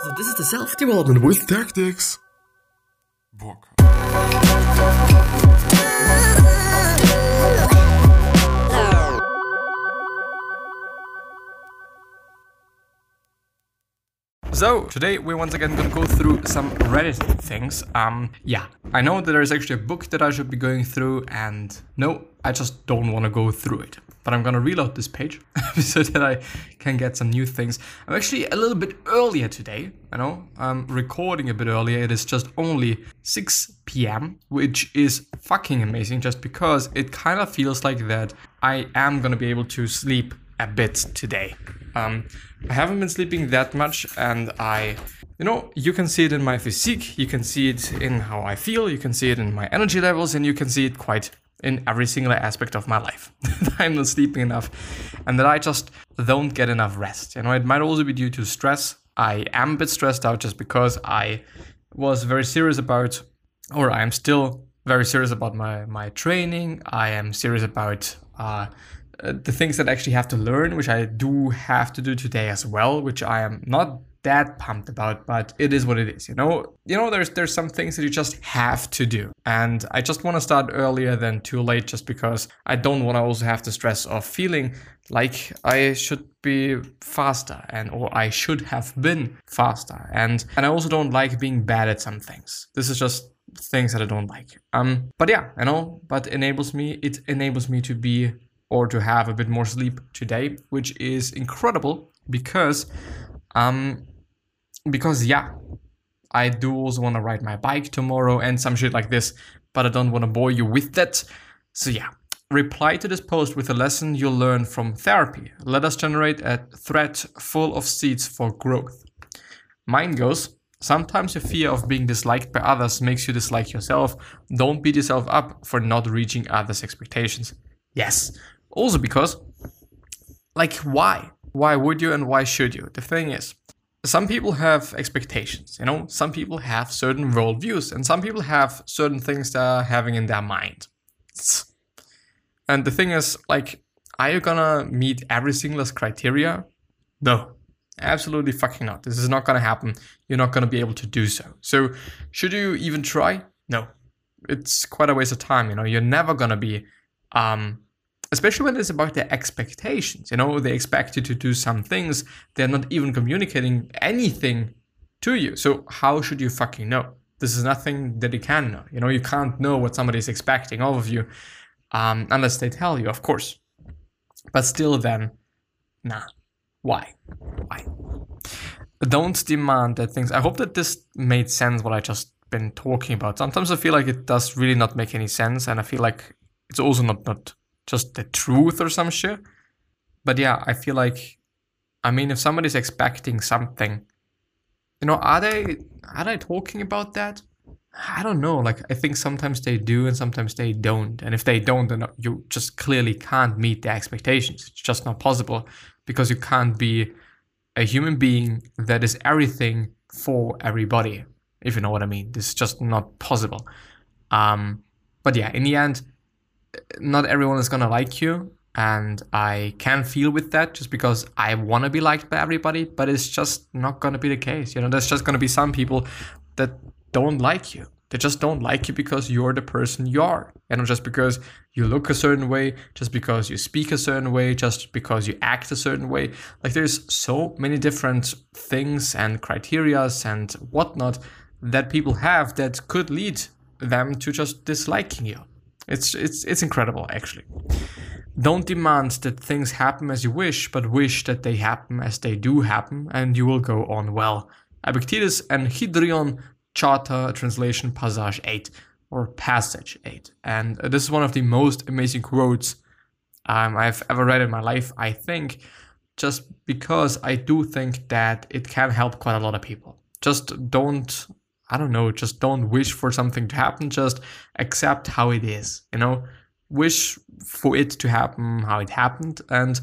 So this is the self-development with tactics. Book. So today we're once again gonna go through some Reddit things. Um, yeah, I know that there's actually a book that I should be going through, and no, I just don't want to go through it. But I'm gonna reload this page so that I can get some new things. I'm actually a little bit earlier today. I know I'm recording a bit earlier. It is just only 6 p.m., which is fucking amazing. Just because it kind of feels like that I am gonna be able to sleep a bit today. Um, I haven't been sleeping that much, and I, you know, you can see it in my physique, you can see it in how I feel, you can see it in my energy levels, and you can see it quite in every single aspect of my life. I'm not sleeping enough, and that I just don't get enough rest. You know, it might also be due to stress. I am a bit stressed out just because I was very serious about, or I'm still very serious about my my training. I am serious about. Uh, the things that I actually have to learn, which I do have to do today as well, which I am not that pumped about, but it is what it is. You know, you know, there's there's some things that you just have to do, and I just want to start earlier than too late, just because I don't want to also have the stress of feeling like I should be faster and or I should have been faster, and and I also don't like being bad at some things. This is just things that I don't like. Um, but yeah, I know, but enables me. It enables me to be or to have a bit more sleep today, which is incredible because, um, because yeah, I do also want to ride my bike tomorrow and some shit like this, but I don't want to bore you with that. So yeah, reply to this post with a lesson you'll learn from therapy. Let us generate a thread full of seeds for growth. Mine goes. Sometimes the fear of being disliked by others makes you dislike yourself. Don't beat yourself up for not reaching others' expectations. Yes, also because, like, why? Why would you and why should you? The thing is, some people have expectations, you know, some people have certain worldviews, and some people have certain things they're having in their mind. And the thing is, like, are you gonna meet every single criteria? No, absolutely fucking not. This is not gonna happen. You're not gonna be able to do so. So, should you even try? No, it's quite a waste of time. You know, you're never gonna be um, especially when it's about their expectations. You know, they expect you to do some things, they're not even communicating anything to you. So, how should you fucking know? This is nothing that you can know. You know, you can't know what somebody is expecting of you um, unless they tell you, of course. But still, then, nah. Why? Why? Don't demand that things. I hope that this made sense what I just been talking about. Sometimes I feel like it does really not make any sense, and I feel like it's also not not just the truth or some shit. But yeah, I feel like, I mean, if somebody's expecting something, you know, are they are they talking about that? I don't know. Like, I think sometimes they do and sometimes they don't. And if they don't, then you just clearly can't meet the expectations. It's just not possible because you can't be a human being that is everything for everybody. If you know what I mean, this is just not possible. Um, but yeah, in the end, not everyone is gonna like you and I can feel with that just because I want to be liked by everybody, but it's just not to be the case. You know, there's just to be some people that don't like you. They just don't like you because you're the person you are. Know, just because you look a certain way, just because you speak a certain way, just because you act a certain way. Like there's so many different things and criterias and whatnot that people have that could lead them to just disliking you. It's it's it's incredible actually. Don't demand that things happen as you wish, but wish that they happen as they do happen, and you will go on well. Epictetus and Enchiridion Charter Translation Passage 8 or Passage 8. And this is one of the most amazing quotes um, I've ever read in my life, I think, just because I do think that it can help quite a lot of people. Just don't I don't know, just don't wish for something to happen, just accept how it is, you know? Wish for it to happen how it happened. And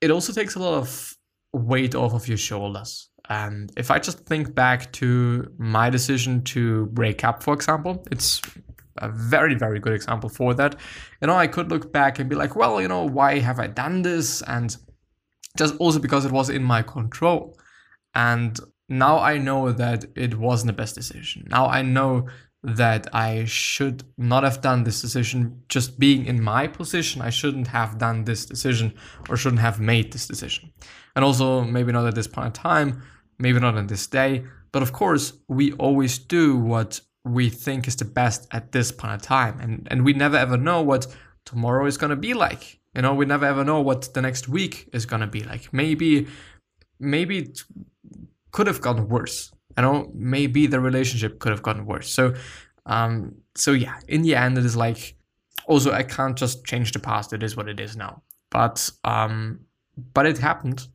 it also takes a lot of weight off of your shoulders. And if I just think back to my decision to break up, for example, it's a very, very good example for that. You know, I could look back and be like, well, you know, why have I done this? And just also because it was in my control. And now I know that it wasn't the best decision. Now I know that I should not have done this decision just being in my position. I shouldn't have done this decision or shouldn't have made this decision. And also, maybe not at this point in time, maybe not on this day, but of course, we always do what we think is the best at this point in time. And, and we never ever know what tomorrow is going to be like. You know, we never ever know what the next week is going to be like. Maybe, maybe could have gotten worse I know maybe the relationship could have gotten worse. So, um, so yeah, in the end, it is like also I can't just change the past. It is what it is now. But um, but it happened,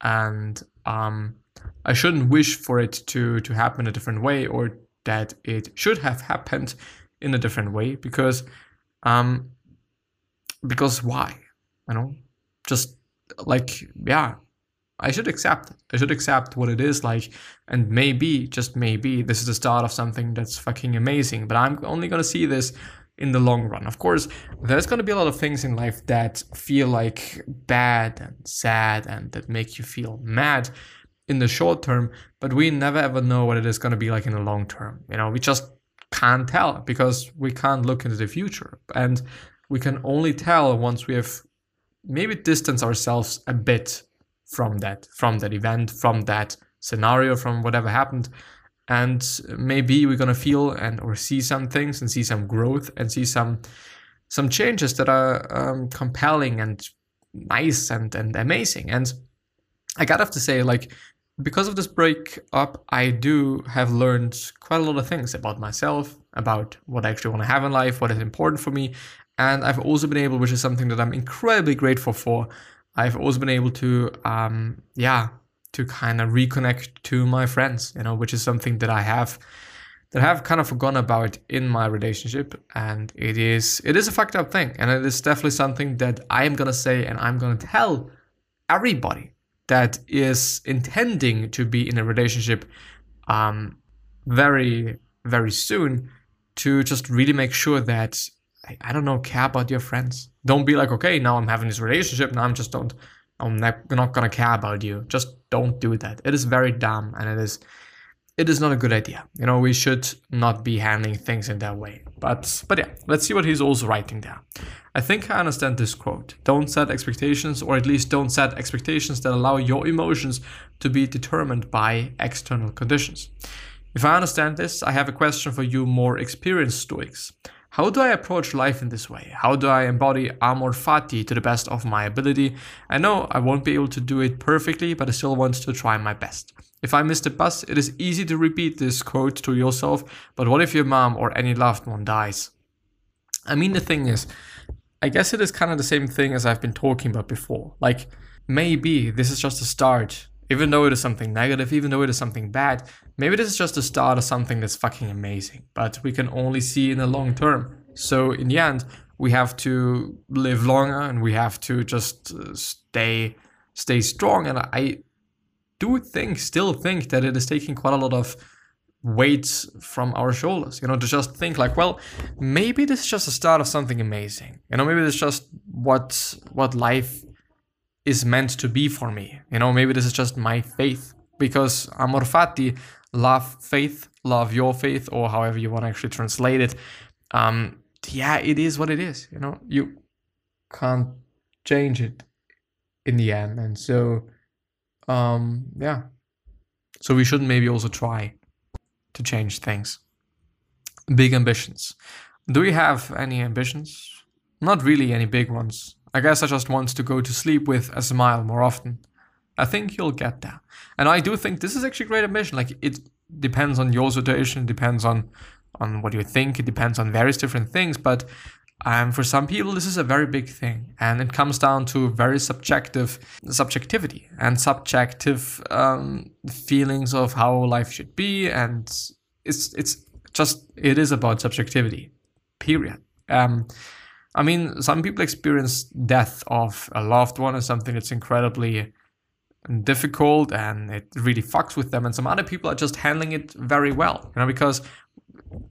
and um, I shouldn't wish for it to to happen a different way or that it should have happened in a different way because um because why you know just like yeah I should accept. I should accept what it is like. And maybe, just maybe, this is the start of something that's fucking amazing. But I'm only to see this in the long run. Of course, there's to be a lot of things in life that feel like bad and sad and that make you feel mad in the short term. But we never ever know what it is to be like in the long term. You know, we just can't tell because we can't look into the future. And we can only tell once we have maybe distance ourselves a bit from that from that event from that scenario from whatever happened. And maybe we're gonna feel and or see some things and see some growth and see some some changes that are um, compelling and nice and and amazing. And i gotta have to say like because of this breakup i do have learned quite a lot of things about myself about what i actually want to have in life what is important for me. And i've also been able which is something that i'm incredibly grateful for I've also been able to, um, yeah, to kind of reconnect to my friends, you know, which is something that I have that I have kind of forgotten about in my relationship, and it is it is a fucked up thing, and it is definitely something that I am gonna say and I'm gonna tell everybody that is intending to be in a relationship, um, very very soon, to just really make sure that I, I don't know, care about your friends. Don't be like, okay, now I'm having this relationship, now I'm just don't, I'm not, not gonna care about you. Just don't do that. It is very dumb and it is, it is not a good idea. You know, we should not be handling things in that way. But, but yeah, let's see what he's also writing there. I think I understand this quote. Don't set expectations, or at least don't set expectations that allow your emotions to be determined by external conditions. If I understand this, I have a question for you more experienced Stoics. How do I approach life in this way? How do I embody amor fati to the best of my ability? I know I won't be able to do it perfectly, but I still want to try my best. If I miss the bus, it is easy to repeat this quote to yourself, but what if your mom or any loved one dies? I mean, the thing is, I guess it is kind of the same thing as I've been talking about before. Like, maybe this is just a start even though it is something negative, even though it is something bad, maybe this is just the start of something that's fucking amazing, but we can only see in the long term. So in the end, we have to live longer and we have to just uh, stay stay strong and I do think still think that it is taking quite a lot of weight from our shoulders you know to just think like well maybe this is just the start of something amazing you know maybe this is just what what life is meant to be for me. You know, maybe this is just my faith because amor fati, love faith, love your faith, or however you want to actually translate it. Um, yeah, it is what it is. You know, you can't change it in the end, and so, um, yeah. So we should maybe also try to change things. Big ambitions. Do we have any ambitions? Not really any big ones. I guess I just want to go to sleep with a smile more often. I think you'll get there. And I do think this is actually a great ambition. Like it depends on your situation, depends on on what you think, it depends on various different things. But um, for some people, this is a very big thing, and it comes down to very subjective subjectivity and subjective um, feelings of how life should be, and it's it's just it is about subjectivity. Period. Um, I mean, some people experience death of a loved one as something that's incredibly difficult and it really fucks with them. And some other people are just handling it very well, you know, because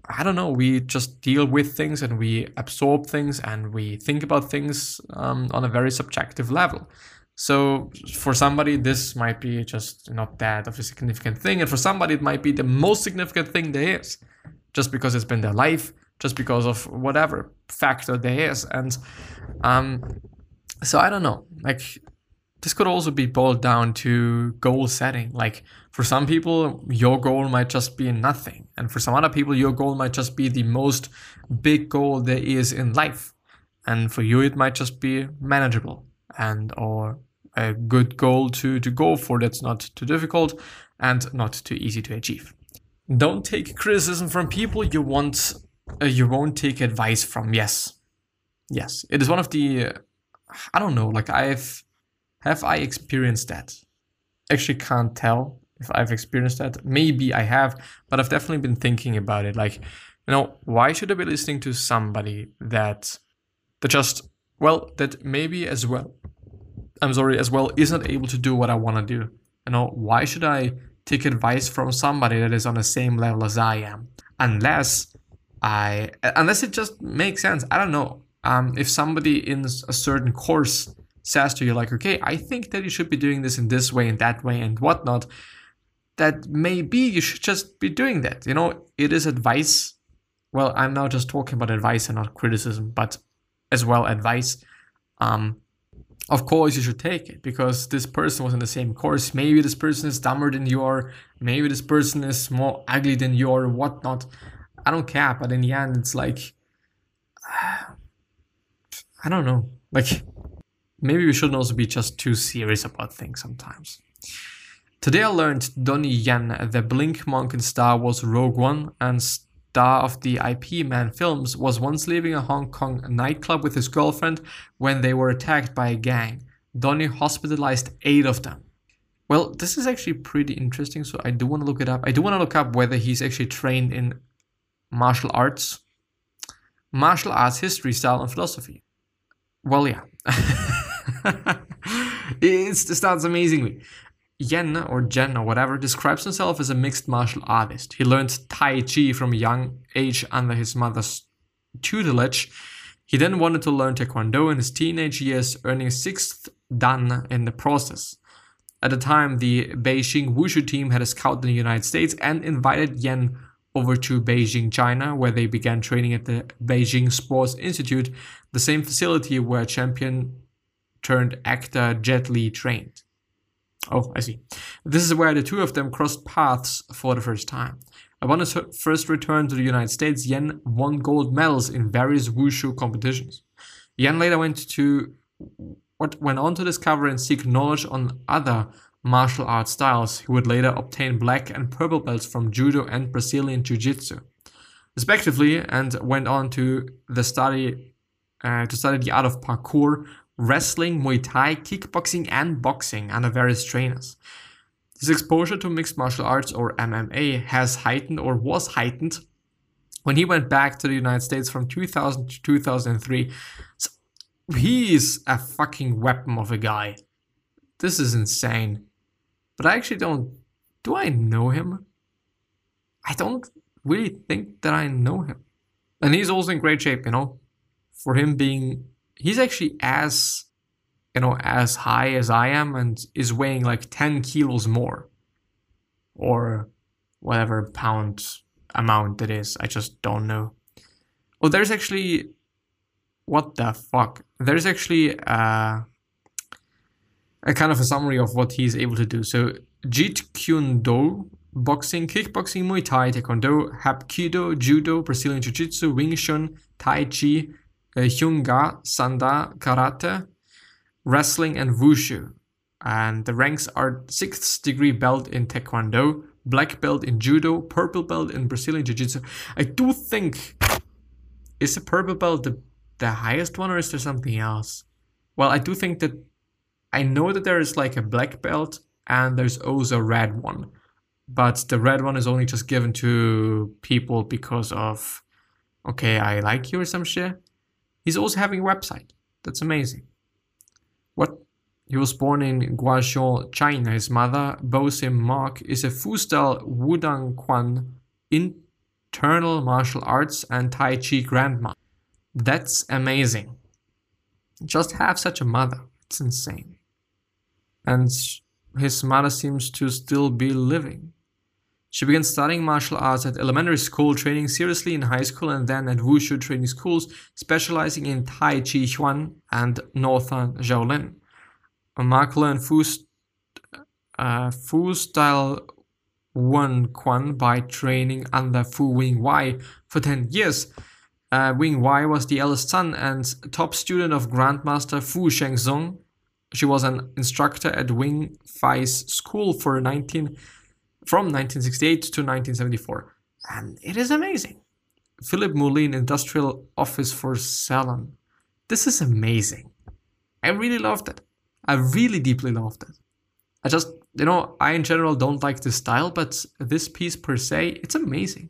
I don't know, we just deal with things and we absorb things and we think about things um, on a very subjective level. So for somebody, this might be just not that of a significant thing, and for somebody, it might be the most significant thing there is, just because it's been their life, just because of whatever factor there is, and um, so I don't know, like this could also be boiled down to goal setting. Like for some people, your goal might just be nothing, and for some other people, your goal might just be the most big goal there is in life, and for you, it might just be manageable and or a good goal to to go for that's not too difficult and not too easy to achieve. Don't take criticism from people you want uh, you won't take advice from. Yes, yes, it is one of the uh, I don't know like I've have I experienced that? Actually, can't tell if I've experienced that. Maybe I have, but I've definitely been thinking about it. Like, you know, why should I be listening to somebody that that just well that maybe as well I'm sorry as well isn't able to do what I want to do? You know, why should I take advice from somebody that is on the same level as I am? Unless I unless it just makes sense. I don't know. Um, if somebody in a certain course says to you like, okay, I think that you should be doing this in this way and that way and whatnot, that maybe you should just be doing that. You know, it is advice. Well, I'm now just talking about advice and not criticism, but as well advice. Um, of course you should take it because this person was in the same course. Maybe this person is dumber than you are. Maybe this person is more ugly than you are, whatnot. I don't care, but in the end, it's like I don't know. Like maybe we shouldn't also be just too serious about things sometimes. Today I learned Donnie Yen, the Blink monk in Star Wars Rogue One and star of the Ip Man films, was once leaving a Hong Kong nightclub with his girlfriend when they were attacked by a gang. Donnie hospitalized eight of them. Well, this is actually pretty interesting, so I do want to look it up. I do want to look up whether he's actually trained in martial arts, martial arts history, style, and philosophy. Well, yeah. it starts amazingly. Yen or Jen or whatever describes himself as a mixed martial artist. He learned Tai Chi from a young age under his mother's tutelage. He then wanted to learn Taekwondo in his teenage years, earning sixth dan in the process. At the time, the Beijing Wushu team had a scout in the United States and invited Yen over to Beijing, China, where they began training at the Beijing Sports Institute, the same facility where champion turned actor Jet Li trained. Oh, I see. This is where the two of them crossed paths for the first time. Upon his first return to the United States, Yen won gold medals in various wushu competitions. Yen later went to what went on to discover and seek knowledge on other martial arts styles. He would later obtain black and purple belts from judo and Brazilian jiu-jitsu, respectively, and went on to the study uh, to study the art of parkour, wrestling, Muay Thai, kickboxing, and boxing under various trainers. His exposure to mixed martial arts or MMA has heightened or was heightened when he went back to the United States from 2000 to 2003. So he is a fucking weapon of a guy. This is insane. But I actually don't. Do I know him? I don't really think that I know him. And he's also in great shape, you know, for him being he's actually as you know as high as I am and is weighing like 10 kilos more or whatever pound amount it is. I just don't know. Oh, there's actually what the fuck? There's actually uh, a kind of a summary of what he's able to do. So Jeet Kune Do, boxing, kickboxing, Muay Thai, Taekwondo, Hapkido, Judo, Brazilian Jiu-Jitsu, Wing Chun, Tai Chi, uh, Hung Ga, Sanda, Karate, Wrestling, and Wushu. And the ranks are 6th degree belt in Taekwondo, black belt in Judo, purple belt in Brazilian Jiu Jitsu. I do think. Is the purple belt the, the highest one or is there something else? Well, I do think that. I know that there is like a black belt and there's also a red one. But the red one is only just given to people because of, okay, I like you or some shit. He's also having a website. That's amazing. What? He was born in Guangzhou, China. His mother, Bo Sim Mark, is a Fu-style Wudang Quan internal martial arts and Tai Chi grandma. That's amazing. Just have such a mother. It's insane. And his mother seems to still be living. She began studying martial arts at elementary school, training seriously in high school, and then at wushu training schools, specializing in Tai Chi Chuan and Northern Shaolin. Mark learned Fu, uh, Fu style Wen Quan by training under Fu Wing Wai for 10 years. Uh, Wing Wai was the eldest son and top student of Grandmaster Fu Shengzong. She was an instructor at Wing Fai's school for 19, from 1968 to 1974. And it is amazing. Philip Moulin Industrial Office for Salon. This is amazing. I really loved it. I really deeply loved it. I just, you know, I in general don't like this style, but this piece per se, it's amazing.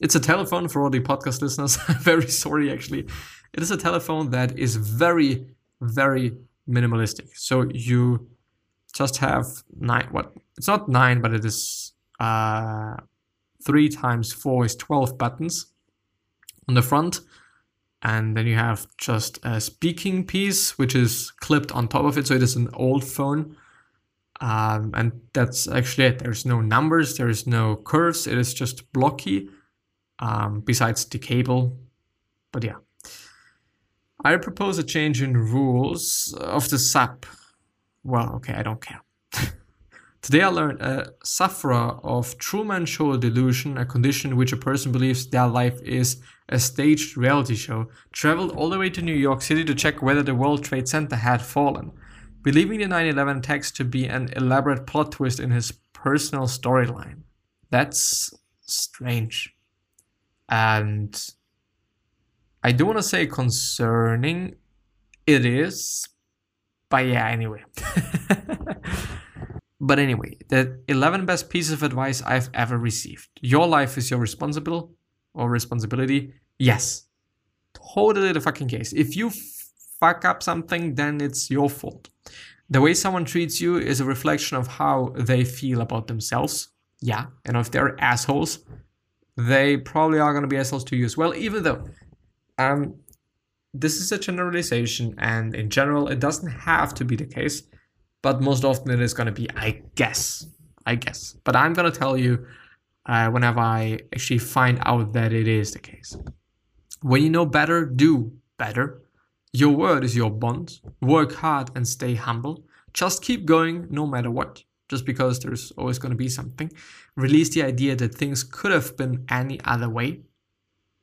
It's a telephone for all the podcast listeners. I'm very sorry, actually. It is a telephone that is very, very minimalistic. So you just have nine, what? It's not nine, but it is uh, three times four is 12 buttons on the front. And then you have just a speaking piece, which is clipped on top of it. So it is an old phone um, and that's actually it. There's no numbers, there's no curves, it is just blocky, um, besides the cable. But yeah. I propose a change in rules of the SAP. Well, okay, I don't care. Today I learned a sufferer of Truman Show delusion, a condition in which a person believes their life is a staged reality show, traveled all the way to New York City to check whether the World Trade Center had fallen believing the 9 11 attacks to be an elaborate plot twist in his personal storyline. That's strange. And I do want to say concerning, it is, but yeah, anyway. but anyway, the 11 best pieces of advice I've ever received. Your life is your responsible or responsibility. Yes, totally the fucking case. If you fuck up something, then it's your fault. The way someone treats you is a reflection of how they feel about themselves. Yeah, and if they're assholes, they probably are going to be assholes to you as well, even though um, this is a generalization, and in general, it doesn't have to be the case, but most often it is going to be, I guess. I guess. But I'm going to tell you uh, whenever I actually find out that it is the case. When you know better, do better. Your word is your bond. Work hard and stay humble. Just keep going no matter what, just because there's always going to be something. Release the idea that things could have been any other way.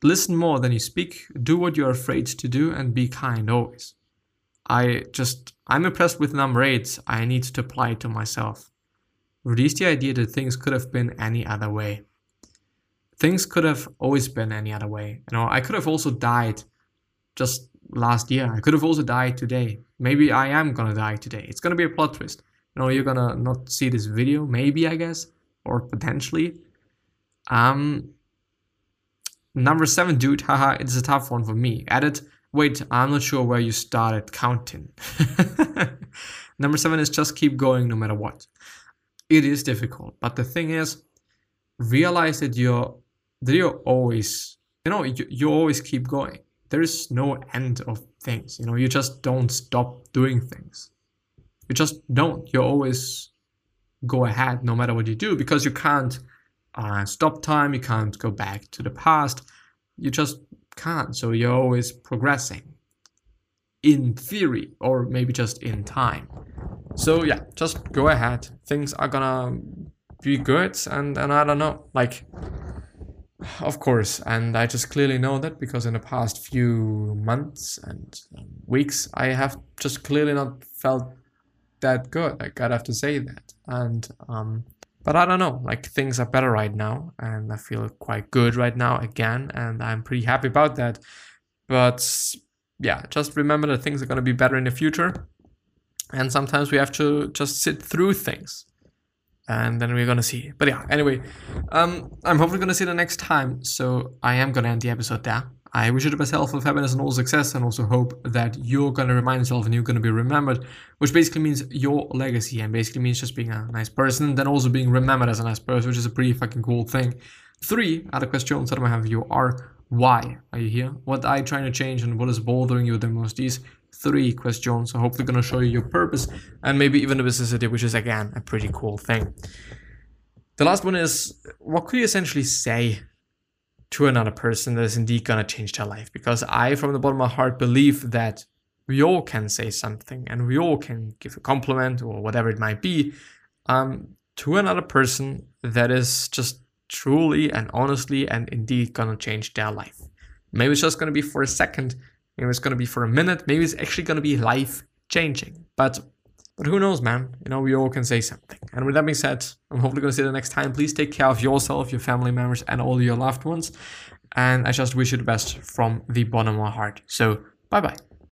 Listen more than you speak. Do what you're afraid to do and be kind always. I just, I'm impressed with number eight. I need to apply it to myself. Release the idea that things could have been any other way. Things could have always been any other way. You know, I could have also died just last year. I could have also died today. Maybe I am gonna die today. It's gonna be a plot twist. You know, you're gonna not see this video, maybe I guess, or potentially. Um, number seven, dude. Haha, it's a tough one for me. Added. Wait, I'm not sure where you started counting. number seven is just keep going no matter what. It is difficult, but the thing is, realize that you're that you're always, you know, you, you always keep going there's no end of things. You know, you just don't stop doing things. You just don't. You always go ahead no matter what you do because you can't uh, stop time. You can't go back to the past. You just can't. So you're always progressing in theory or maybe just in time. So yeah, just go ahead. Things are gonna be good and, and I don't know, like of course, and I just clearly know that because in the past few months and weeks, I have just clearly not felt that good. Like I'd have to say that, and um, but I don't know. Like things are better right now, and I feel quite good right now again, and I'm pretty happy about that. But yeah, just remember that things are gonna be better in the future, and sometimes we have to just sit through things and then we're gonna see. But yeah, anyway, um, I'm hopefully gonna see the next time. So I am gonna end the episode there. I wish you the best health of happiness and all success, and also hope that you're gonna remind yourself and you're gonna be remembered, which basically means your legacy, and basically means just being a nice person, and then also being remembered as a nice person, which is a pretty fucking cool thing. Three other questions that I have you are why are you here? What are you trying to change, and what is bothering you the most? These three questions. So hopefully gonna show you your purpose and maybe even the business idea, which is again a pretty cool thing. The last one is what could you essentially say to another person that is indeed gonna change their life? Because I, from the bottom of my heart, believe that we all can say something and we all can give a compliment or whatever it might be um, to another person that is just truly and honestly and indeed gonna change their life. Maybe it's just gonna be for a second, maybe it's gonna be for a minute, maybe it's actually gonna be life changing. But but who knows, man? You know, we all can say something. And with that being said, I'm hopefully gonna see you the next time. Please take care of yourself, your family members, and all your loved ones. And I just wish you the best from the bottom of my heart. So bye bye.